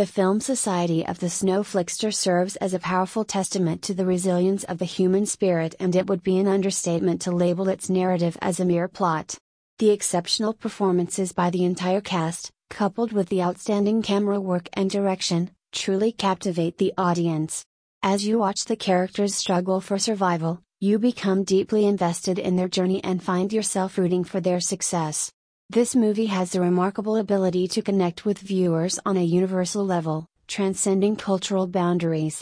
The film Society of the Snow Flixtor serves as a powerful testament to the resilience of the human spirit, and it would be an understatement to label its narrative as a mere plot. The exceptional performances by the entire cast, coupled with the outstanding camera work and direction, truly captivate the audience. As you watch the characters struggle for survival, you become deeply invested in their journey and find yourself rooting for their success. This movie has the remarkable ability to connect with viewers on a universal level, transcending cultural boundaries.